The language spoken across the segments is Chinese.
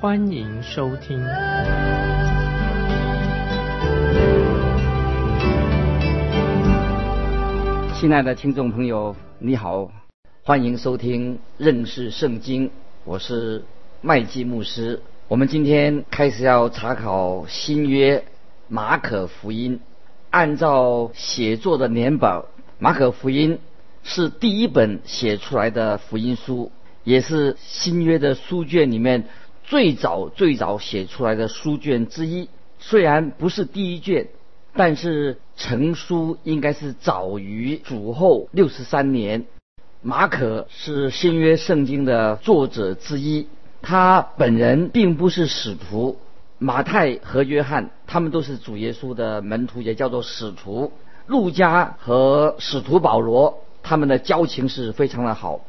欢迎收听。亲爱的听众朋友，你好，欢迎收听认识圣经，我是麦基牧师。我们今天开始要查考新约马可福音。按照写作的年表，马可福音是第一本写出来的福音书，也是新约的书卷里面最早最早写出来的书卷之一。虽然不是第一卷，但是成书应该是早于主后六十三年。马可是新约圣经的作者之一，他本人并不是使徒。马太和约翰，他们都是主耶稣的门徒，也叫做使徒。路加和使徒保罗，他们的交情是非常的好。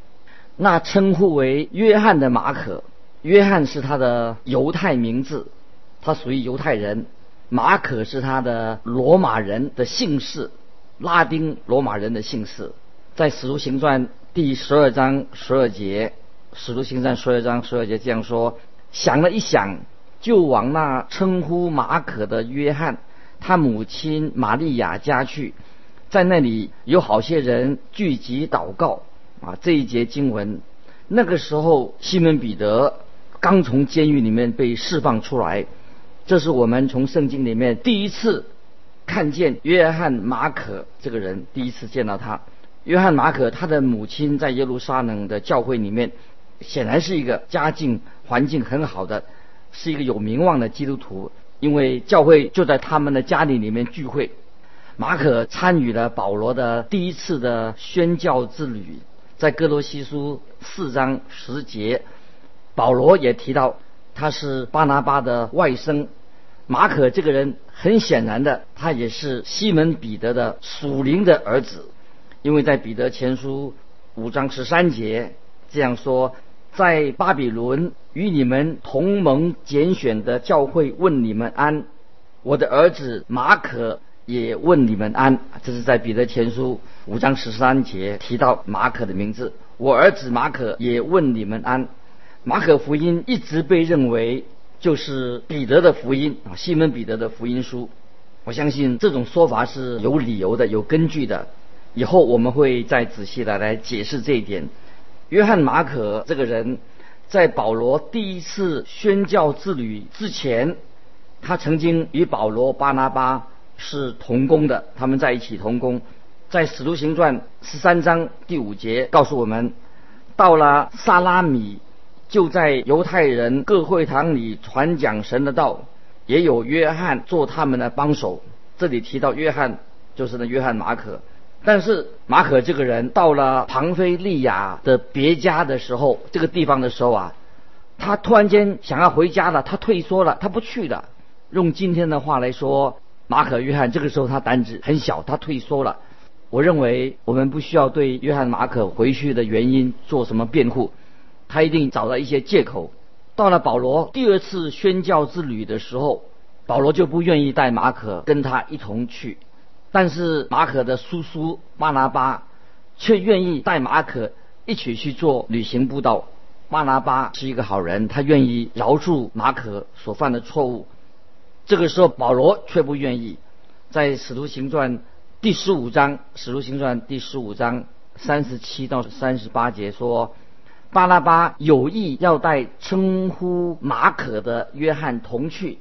那称呼为约翰的马可，约翰是他的犹太名字，他属于犹太人。马可是他的罗马人的姓氏，拉丁罗马人的姓氏。在使徒行传第十二章十二节，使徒行传十二章十二节这样说：想了一想。就往那称呼马可的约翰，他母亲玛利亚家去，在那里有好些人聚集祷告啊。这一节经文，那个时候西门彼得刚从监狱里面被释放出来，这是我们从圣经里面第一次看见约翰马可这个人，第一次见到他。约翰马可他的母亲在耶路撒冷的教会里面，显然是一个家境环境很好的。是一个有名望的基督徒，因为教会就在他们的家里里面聚会。马可参与了保罗的第一次的宣教之旅，在哥罗西书四章十节，保罗也提到他是巴拿巴的外甥。马可这个人很显然的，他也是西门彼得的属灵的儿子，因为在彼得前书五章十三节这样说。在巴比伦与你们同盟拣选的教会问你们安，我的儿子马可也问你们安。这是在彼得前书五章十三节提到马可的名字。我儿子马可也问你们安。马可福音一直被认为就是彼得的福音啊，西门彼得的福音书。我相信这种说法是有理由的、有根据的。以后我们会再仔细的来解释这一点。约翰马可这个人，在保罗第一次宣教之旅之前，他曾经与保罗、巴拿巴是同工的，他们在一起同工。在使徒行传十三章第五节告诉我们，到了萨拉米，就在犹太人各会堂里传讲神的道，也有约翰做他们的帮手。这里提到约翰，就是那约翰马可。但是马可这个人到了庞菲利亚的别家的时候，这个地方的时候啊，他突然间想要回家了，他退缩了，他不去了。用今天的话来说，马可约翰这个时候他胆子很小，他退缩了。我认为我们不需要对约翰马可回去的原因做什么辩护，他一定找到一些借口。到了保罗第二次宣教之旅的时候，保罗就不愿意带马可跟他一同去。但是马可的叔叔巴拿巴却愿意带马可一起去做旅行步道。巴拿巴是一个好人，他愿意饶恕马可所犯的错误。这个时候保罗却不愿意。在使徒行传第十五章，使徒行传第十五章三十七到三十八节说，巴拉巴有意要带称呼马可的约翰同去，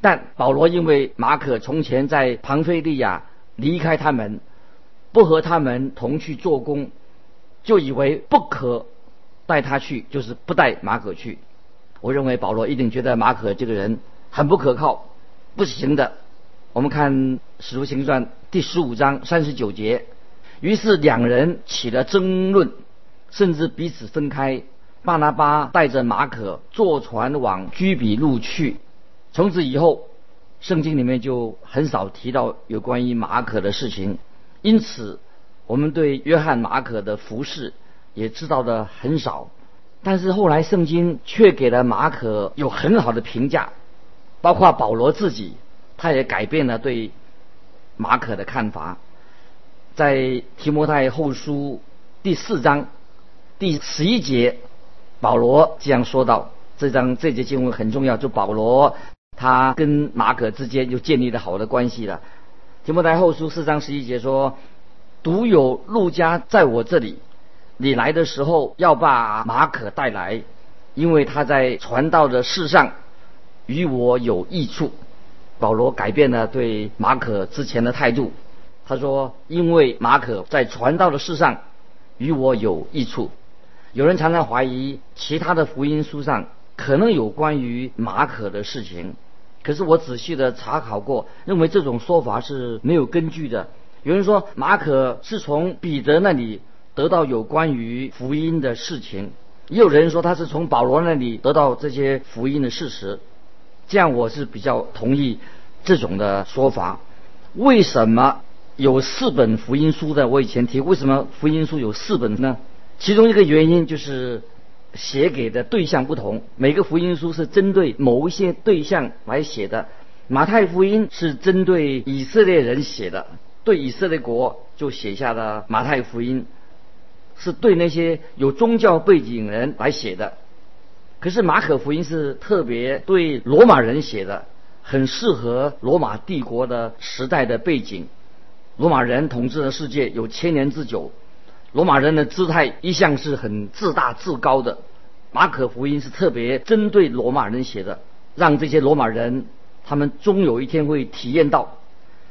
但保罗因为马可从前在庞菲利亚。离开他们，不和他们同去做工，就以为不可带他去，就是不带马可去。我认为保罗一定觉得马可这个人很不可靠，不行的。我们看《使徒行传》第十五章三十九节，于是两人起了争论，甚至彼此分开。巴拿巴带着马可坐船往居比路去。从此以后，圣经里面就很少提到有关于马可的事情，因此我们对约翰马可的服饰也知道的很少。但是后来圣经却给了马可有很好的评价，包括保罗自己，他也改变了对马可的看法。在提摩太后书第四章第十一节，保罗这样说道：“这张这节经文很重要，就保罗他跟马可之间就建立了好的关系了。”提摩太后书四章十一节说：“独有路加在我这里。”你来的时候要把马可带来，因为他在传道的事上与我有益处。保罗改变了对马可之前的态度，他说：“因为马可在传道的事上与我有益处。”有人常常怀疑其他的福音书上可能有关于马可的事情，可是我仔细的查考过，认为这种说法是没有根据的。有人说马可是从彼得那里。得到有关于福音的事情，也有人说他是从保罗那里得到这些福音的事实，这样我是比较同意这种的说法。为什么有四本福音书的？我以前提，为什么福音书有四本呢？其中一个原因就是写给的对象不同，每个福音书是针对某一些对象来写的。马太福音是针对以色列人写的，对以色列国就写下了马太福音。是对那些有宗教背景人来写的，可是马可福音是特别对罗马人写的，很适合罗马帝国的时代的背景。罗马人统治的世界有千年之久，罗马人的姿态一向是很自大自高的。马可福音是特别针对罗马人写的，让这些罗马人他们终有一天会体验到，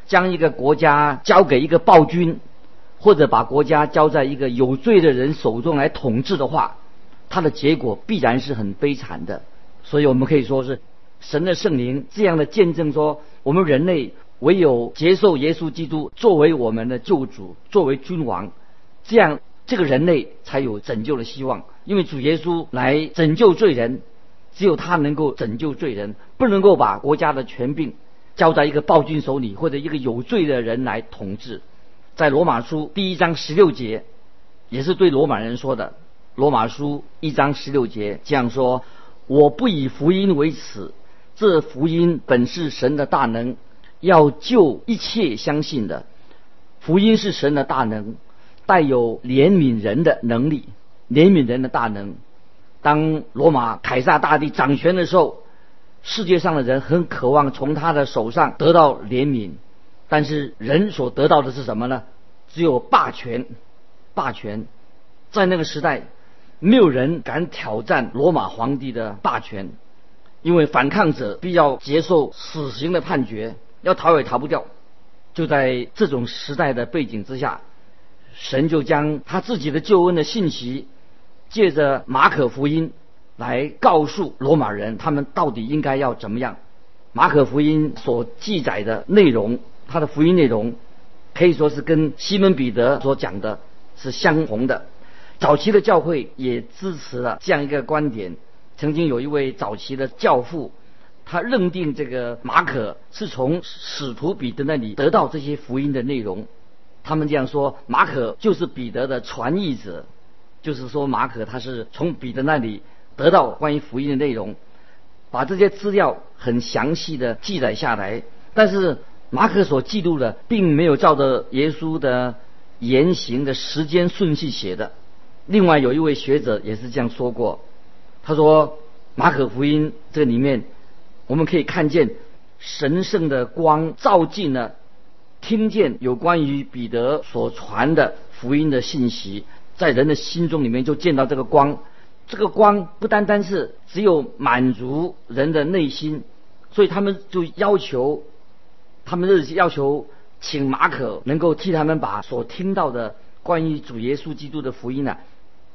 将一个国家交给一个暴君。或者把国家交在一个有罪的人手中来统治的话，它的结果必然是很悲惨的。所以我们可以说是神的圣灵这样的见证说，我们人类唯有接受耶稣基督作为我们的救主，作为君王，这样这个人类才有拯救的希望。因为主耶稣来拯救罪人，只有他能够拯救罪人，不能够把国家的权柄交在一个暴君手里或者一个有罪的人来统治。在罗马书第一章十六节，也是对罗马人说的。罗马书一章十六节这样说：“我不以福音为耻，这福音本是神的大能，要救一切相信的。福音是神的大能，带有怜悯人的能力，怜悯人的大能。当罗马凯撒大帝掌权的时候，世界上的人很渴望从他的手上得到怜悯。”但是人所得到的是什么呢？只有霸权，霸权。在那个时代，没有人敢挑战罗马皇帝的霸权，因为反抗者必要接受死刑的判决，要逃也逃不掉。就在这种时代的背景之下，神就将他自己的救恩的信息，借着马可福音来告诉罗马人，他们到底应该要怎么样。马可福音所记载的内容。他的福音内容可以说是跟西门彼得所讲的是相同的。早期的教会也支持了这样一个观点。曾经有一位早期的教父，他认定这个马可是从使徒彼得那里得到这些福音的内容。他们这样说：马可就是彼得的传译者，就是说马可他是从彼得那里得到关于福音的内容，把这些资料很详细的记载下来。但是马可所记录的，并没有照着耶稣的言行的时间顺序写的。另外有一位学者也是这样说过，他说马可福音这里面，我们可以看见神圣的光照进了，听见有关于彼得所传的福音的信息，在人的心中里面就见到这个光。这个光不单单是只有满足人的内心，所以他们就要求。他们是要求请马可能够替他们把所听到的关于主耶稣基督的福音呢，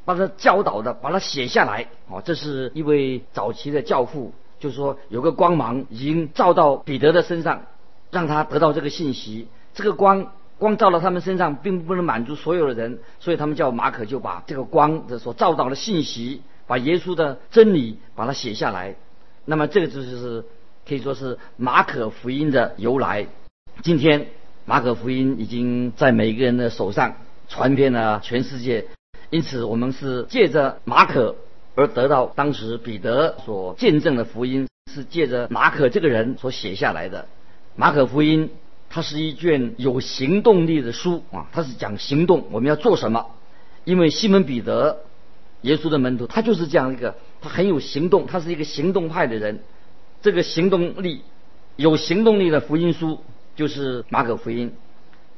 把他教导的，把它写下来。哦，这是一位早期的教父，就是说有个光芒已经照到彼得的身上，让他得到这个信息。这个光光照到他们身上，并不能满足所有的人，所以他们叫马可就把这个光的所照到的信息，把耶稣的真理把它写下来。那么这个就是。可以说是马可福音的由来。今天马可福音已经在每个人的手上传遍了全世界，因此我们是借着马可而得到当时彼得所见证的福音，是借着马可这个人所写下来的。马可福音它是一卷有行动力的书啊，它是讲行动，我们要做什么？因为西门彼得，耶稣的门徒，他就是这样一个，他很有行动，他是一个行动派的人。这个行动力有行动力的福音书就是马可福音，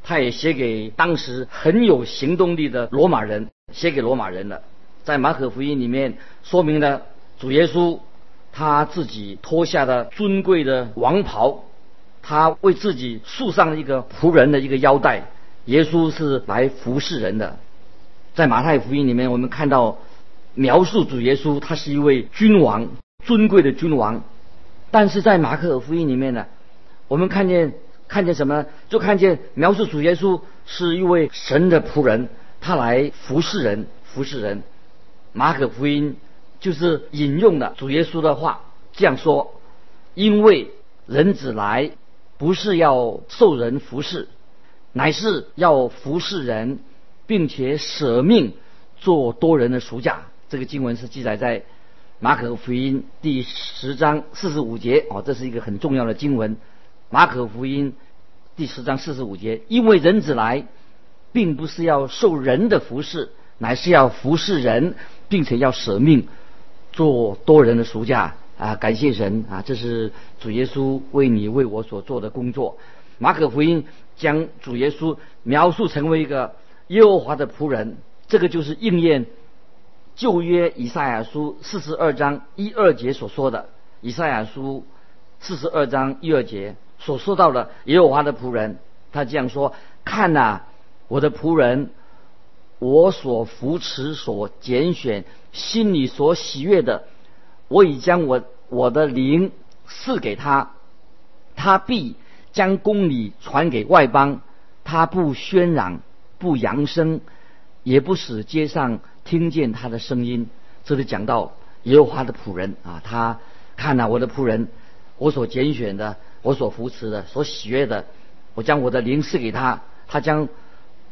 他也写给当时很有行动力的罗马人，写给罗马人的。在马可福音里面说明了主耶稣他自己脱下的尊贵的王袍，他为自己束上了一个仆人的一个腰带。耶稣是来服侍人的。在马太福音里面，我们看到描述主耶稣，他是一位君王，尊贵的君王。但是在马可福音里面呢，我们看见看见什么呢？就看见描述主耶稣是一位神的仆人，他来服侍人，服侍人。马可福音就是引用了主耶稣的话，这样说：因为人子来，不是要受人服侍，乃是要服侍人，并且舍命做多人的赎价。这个经文是记载在。马可福音第十章四十五节哦，这是一个很重要的经文。马可福音第十章四十五节，因为人子来，并不是要受人的服侍，乃是要服侍人，并且要舍命做多人的赎价啊！感谢神啊！这是主耶稣为你为我所做的工作。马可福音将主耶稣描述成为一个耶和华的仆人，这个就是应验。旧约以赛亚书四十二章一二节所说的，以赛亚书四十二章一二节所说到的耶和华的仆人，他这样说：看呐，我的仆人，我所扶持、所拣选、心里所喜悦的，我已将我我的灵赐给他，他必将公理传给外邦，他不喧嚷，不扬声，也不使街上。听见他的声音，这里讲到耶和华的仆人啊，他看呐，我的仆人，我所拣选的，我所扶持的，所喜悦的，我将我的灵赐给他，他将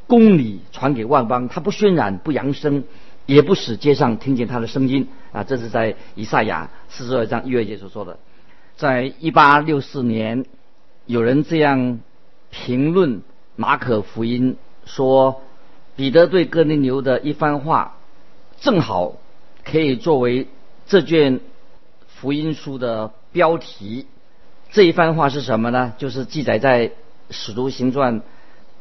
公理传给万邦，他不渲染，不扬声，也不使街上听见他的声音啊。这是在以赛亚四十二章一月节所说的。在一八六四年，有人这样评论马可福音说，彼得对哥尼流的一番话。正好可以作为这卷福音书的标题。这一番话是什么呢？就是记载在《使徒行传》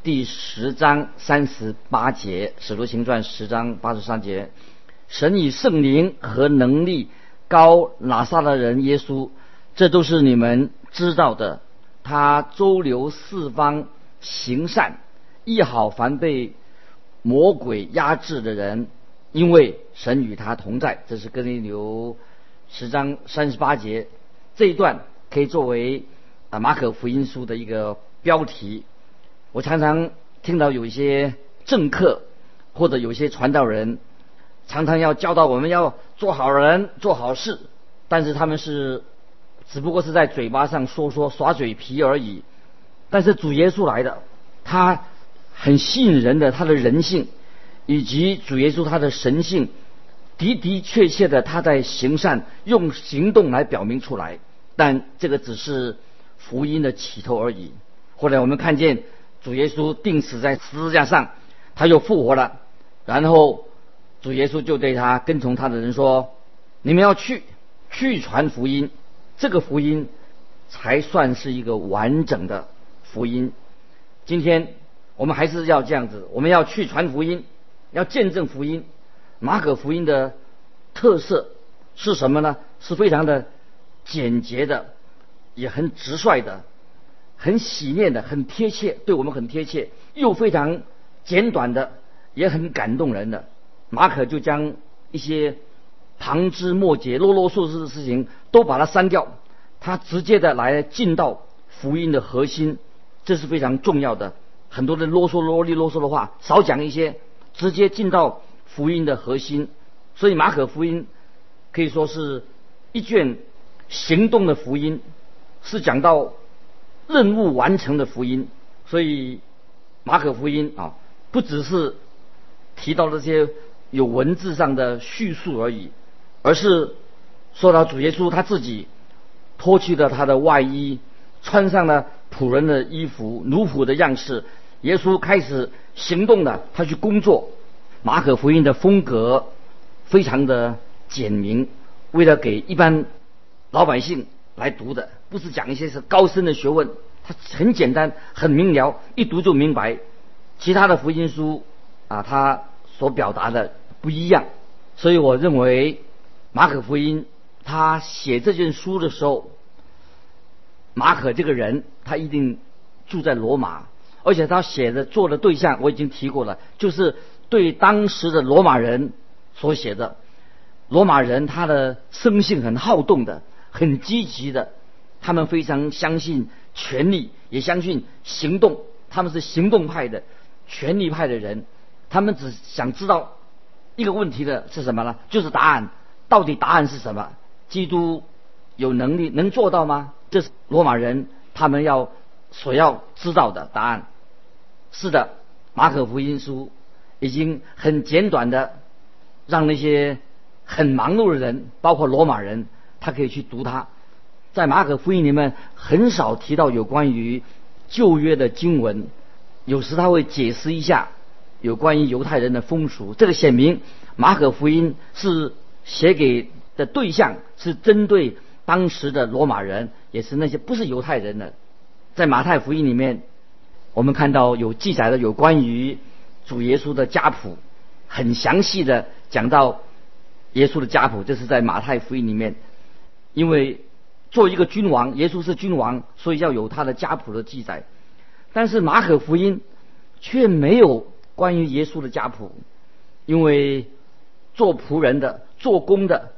第十章三十八节，《使徒行传》十章八十三节：神以圣灵和能力高拿撒勒人耶稣，这都是你们知道的。他周流四方行善，医好凡被魔鬼压制的人。因为神与他同在，这是哥林流十章三十八节这一段可以作为啊马可福音书的一个标题。我常常听到有一些政客或者有些传道人常常要教导我们要做好人做好事，但是他们是只不过是在嘴巴上说说耍嘴皮而已。但是主耶稣来的，他很吸引人的，他的人性。以及主耶稣他的神性的的确确的他在行善，用行动来表明出来，但这个只是福音的起头而已。后来我们看见主耶稣钉死在十字架上，他又复活了，然后主耶稣就对他跟从他的人说：“你们要去去传福音，这个福音才算是一个完整的福音。”今天我们还是要这样子，我们要去传福音。要见证福音，马可福音的特色是什么呢？是非常的简洁的，也很直率的，很洗练的，很贴切，对我们很贴切，又非常简短的，也很感动人的。马可就将一些旁枝末节、啰啰嗦嗦的事情都把它删掉，他直接的来进到福音的核心，这是非常重要的。很多的啰嗦啰里啰嗦的话，少讲一些。直接进到福音的核心，所以马可福音可以说是一卷行动的福音，是讲到任务完成的福音，所以马可福音啊，不只是提到这些有文字上的叙述而已，而是说到主耶稣他自己脱去了他的外衣，穿上了仆人的衣服，奴仆的样式，耶稣开始行动了，他去工作。马可福音的风格非常的简明，为了给一般老百姓来读的，不是讲一些是高深的学问，它很简单，很明了，一读就明白。其他的福音书啊，它所表达的不一样，所以我认为马可福音他写这卷书的时候，马可这个人他一定住在罗马，而且他写的做的对象我已经提过了，就是对当时的罗马人所写的。罗马人他的生性很好动的，很积极的，他们非常相信权力，也相信行动，他们是行动派的，权力派的人，他们只想知道一个问题的是什么呢？就是答案，到底答案是什么？基督有能力能做到吗？这是罗马人他们要所要知道的答案。是的，马可福音书已经很简短的让那些。很忙碌的人，包括罗马人，他可以去读它。在马可福音里面很少提到有关于旧约的经文，有时他会解释一下有关于犹太人的风俗。这个显明马可福音是写给的对象是针对当时的罗马人，也是那些不是犹太人的。在马太福音里面，我们看到有记载的有关于主耶稣的家谱，很详细的讲到。耶稣的家谱，这是在马太福音里面，因为做一个君王，耶稣是君王，所以要有他的家谱的记载。但是马可福音却没有关于耶稣的家谱，因为做仆人的、做工的，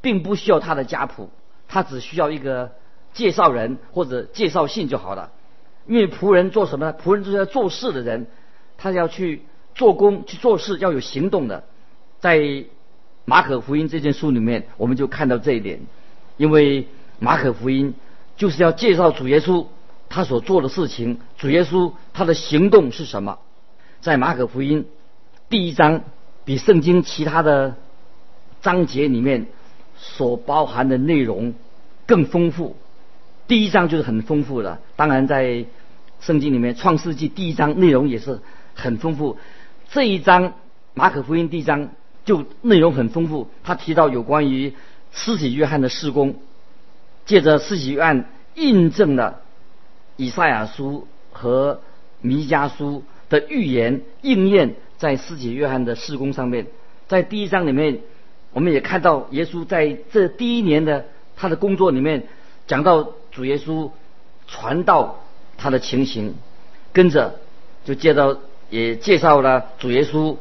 并不需要他的家谱，他只需要一个介绍人或者介绍信就好了。因为仆人做什么呢？仆人就是要做事的人，他要去做工、去做事，要有行动的，在。马可福音这件书里面，我们就看到这一点，因为马可福音就是要介绍主耶稣他所做的事情，主耶稣他的行动是什么。在马可福音第一章，比圣经其他的章节里面所包含的内容更丰富。第一章就是很丰富的，当然在圣经里面，创世纪第一章内容也是很丰富。这一章马可福音第一章。就内容很丰富，他提到有关于施洗约翰的施工，借着施洗约翰印证了以赛亚书和弥迦书的预言应验在施洗约翰的施工上面。在第一章里面，我们也看到耶稣在这第一年的他的工作里面，讲到主耶稣传道他的情形，跟着就接着也介绍了主耶稣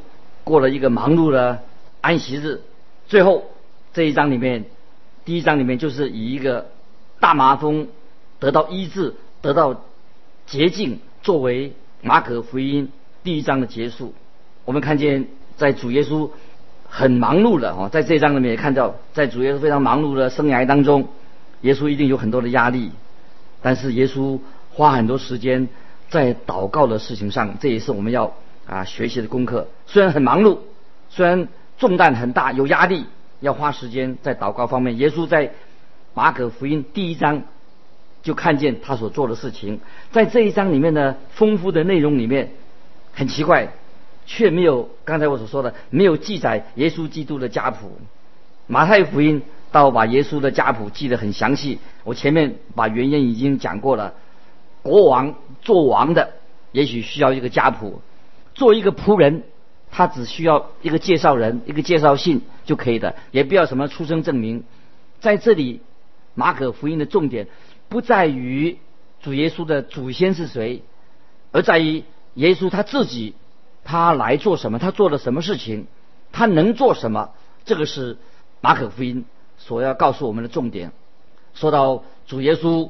过了一个忙碌的。安息日，最后这一章里面，第一章里面就是以一个大麻风得到医治、得到洁净作为马可福音第一章的结束。我们看见在主耶稣很忙碌的哦，在这一章里面也看到，在主耶稣非常忙碌的生涯当中，耶稣一定有很多的压力，但是耶稣花很多时间在祷告的事情上，这也是我们要啊学习的功课。虽然很忙碌，虽然。重担很大，有压力，要花时间在祷告方面。耶稣在马可福音第一章就看见他所做的事情，在这一章里面的丰富的内容里面，很奇怪，却没有刚才我所说的没有记载耶稣基督的家谱。马太福音倒把耶稣的家谱记得很详细。我前面把原因已经讲过了。国王做王的，也许需要一个家谱；做一个仆人。他只需要一个介绍人，一个介绍信就可以的，也不要什么出生证明。在这里，马可福音的重点不在于主耶稣的祖先是谁，而在于耶稣他自己，他来做什么，他做了什么事情，他能做什么。这个是马可福音所要告诉我们的重点。说到主耶稣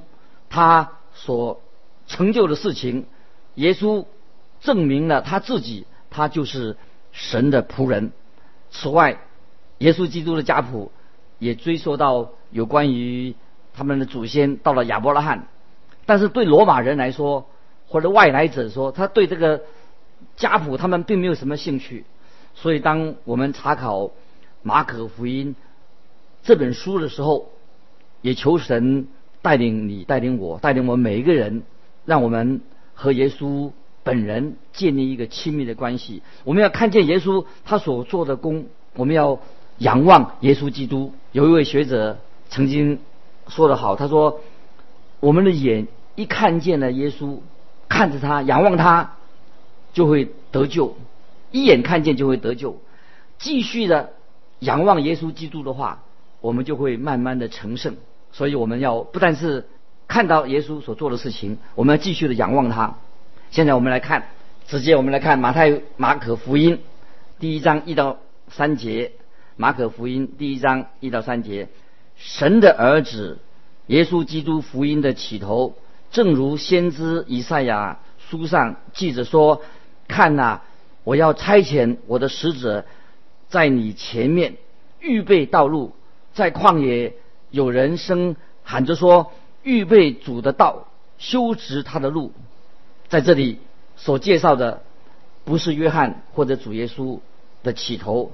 他所成就的事情，耶稣证明了他自己，他就是。神的仆人。此外，耶稣基督的家谱也追溯到有关于他们的祖先到了亚伯拉罕，但是对罗马人来说，或者外来者说，他对这个家谱他们并没有什么兴趣。所以，当我们查考马可福音这本书的时候，也求神带领你、带领我、带领我们每一个人，让我们和耶稣本人建立一个亲密的关系。我们要看见耶稣他所做的功，我们要仰望耶稣基督。有一位学者曾经说得好，他说：“我们的眼一看见了耶稣，看着他，仰望他，就会得救。”一眼看见就会得救，继续的仰望耶稣基督的话，我们就会慢慢的成圣。所以我们要不但是看到耶稣所做的事情，我们要继续的仰望他。现在我们来看，直接我们来看马太马可福音第一章一到三节。马可福音第一章一到三节，神的儿子耶稣基督福音的起头，正如先知以赛亚书上记着说：“看呐。”我要差遣我的使者在你前面预备道路，在旷野有人声喊着说：“预备主的道，修直他的路。”在这里所介绍的不是约翰或者主耶稣的起头，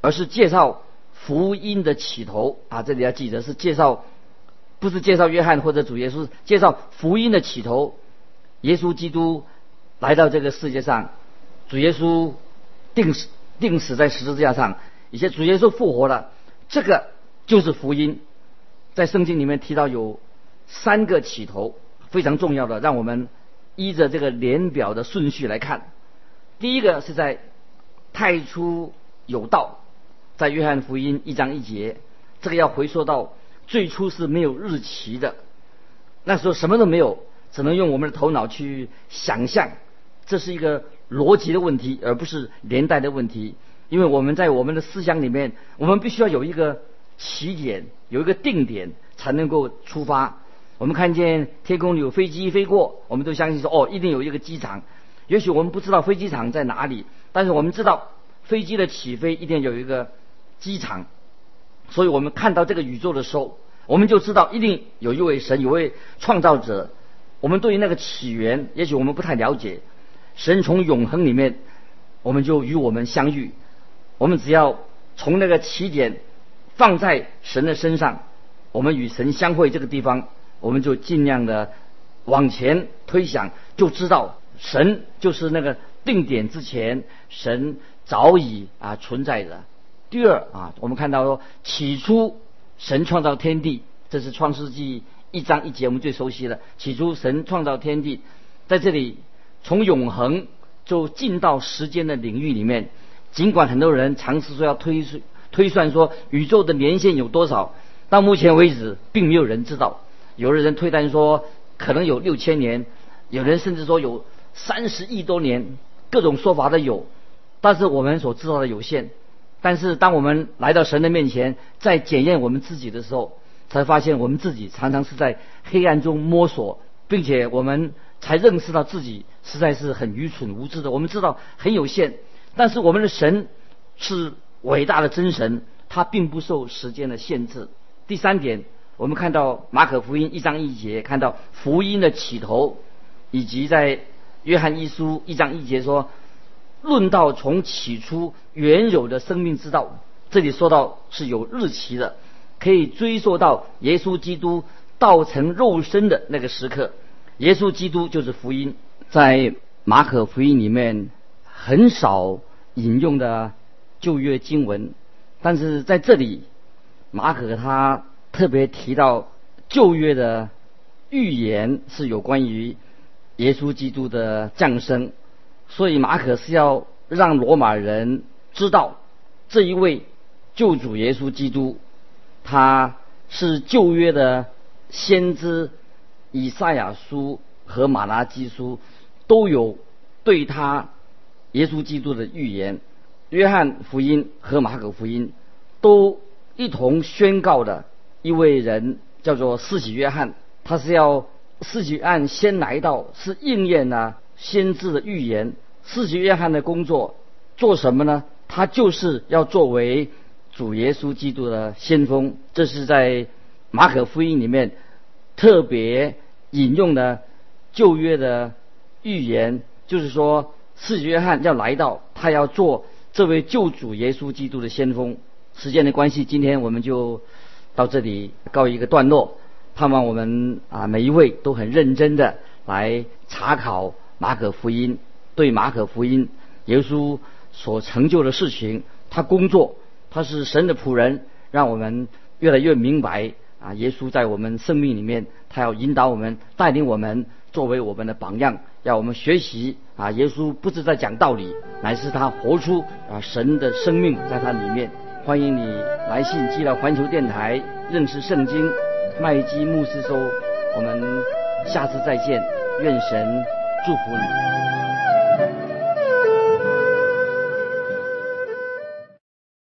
而是介绍福音的起头啊！这里要记得是介绍，不是介绍约翰或者主耶稣，介绍福音的起头。耶稣基督来到这个世界上。主耶稣定死定死在十字架上，以前主耶稣复活了，这个就是福音。在圣经里面提到有三个起头，非常重要的，让我们依着这个年表的顺序来看。第一个是在太初有道，在约翰福音一章一节，这个要回溯到最初是没有日期的，那时候什么都没有，只能用我们的头脑去想象，这是一个。逻辑的问题，而不是年代的问题。因为我们在我们的思想里面，我们必须要有一个起点，有一个定点，才能够出发。我们看见天空有飞机飞过，我们都相信说，哦，一定有一个机场。也许我们不知道飞机场在哪里，但是我们知道飞机的起飞一定有一个机场。所以我们看到这个宇宙的时候，我们就知道一定有一位神，有位创造者。我们对于那个起源，也许我们不太了解。神从永恒里面，我们就与我们相遇。我们只要从那个起点放在神的身上，我们与神相会这个地方，我们就尽量的往前推想，就知道神就是那个定点之前，神早已啊存在的。第二啊，我们看到说，起初神创造天地，这是创世纪一章一节，我们最熟悉的。起初神创造天地，在这里。从永恒就进到时间的领域里面，尽管很多人尝试说要推推算说宇宙的年限有多少，到目前为止并没有人知道。有的人推断说可能有六千年，有人甚至说有三十亿多年，各种说法都有。但是我们所知道的有限。但是当我们来到神的面前，在检验我们自己的时候，才发现我们自己常常是在黑暗中摸索，并且我们。才认识到自己实在是很愚蠢无知的。我们知道很有限，但是我们的神是伟大的真神，他并不受时间的限制。第三点，我们看到马可福音一章一节，看到福音的起头，以及在约翰一书一章一节说，论到从起初原有的生命之道，这里说到是有日期的，可以追溯到耶稣基督道成肉身的那个时刻。耶稣基督就是福音，在马可福音里面很少引用的旧约经文，但是在这里，马可他特别提到旧约的预言是有关于耶稣基督的降生，所以马可是要让罗马人知道这一位救主耶稣基督，他是旧约的先知。以赛亚书和马拉基书都有对他耶稣基督的预言，约翰福音和马可福音都一同宣告的一位人叫做四喜约翰，他是要施洗案先来到，是应验了先知的预言。四喜约翰的工作做什么呢？他就是要作为主耶稣基督的先锋。这是在马可福音里面特别引用的旧约的预言，就是说，四喜约翰要来到，他要做这位救主耶稣基督的先锋。时间的关系，今天我们就到这里告一个段落。盼望我们啊每一位都很认真的来查考马可福音，对马可福音耶稣所成就的事情，他工作，他是神的仆人，让我们越来越明白啊耶稣在我们生命里面，他要引导我们，带领我们，作为我们的榜样，要我们学习啊耶稣不是在讲道理，乃是他活出啊神的生命在他里面。欢迎你来信寄到环球电台，认识圣经。麦基牧师说：“我们下次再见，愿神祝福你。”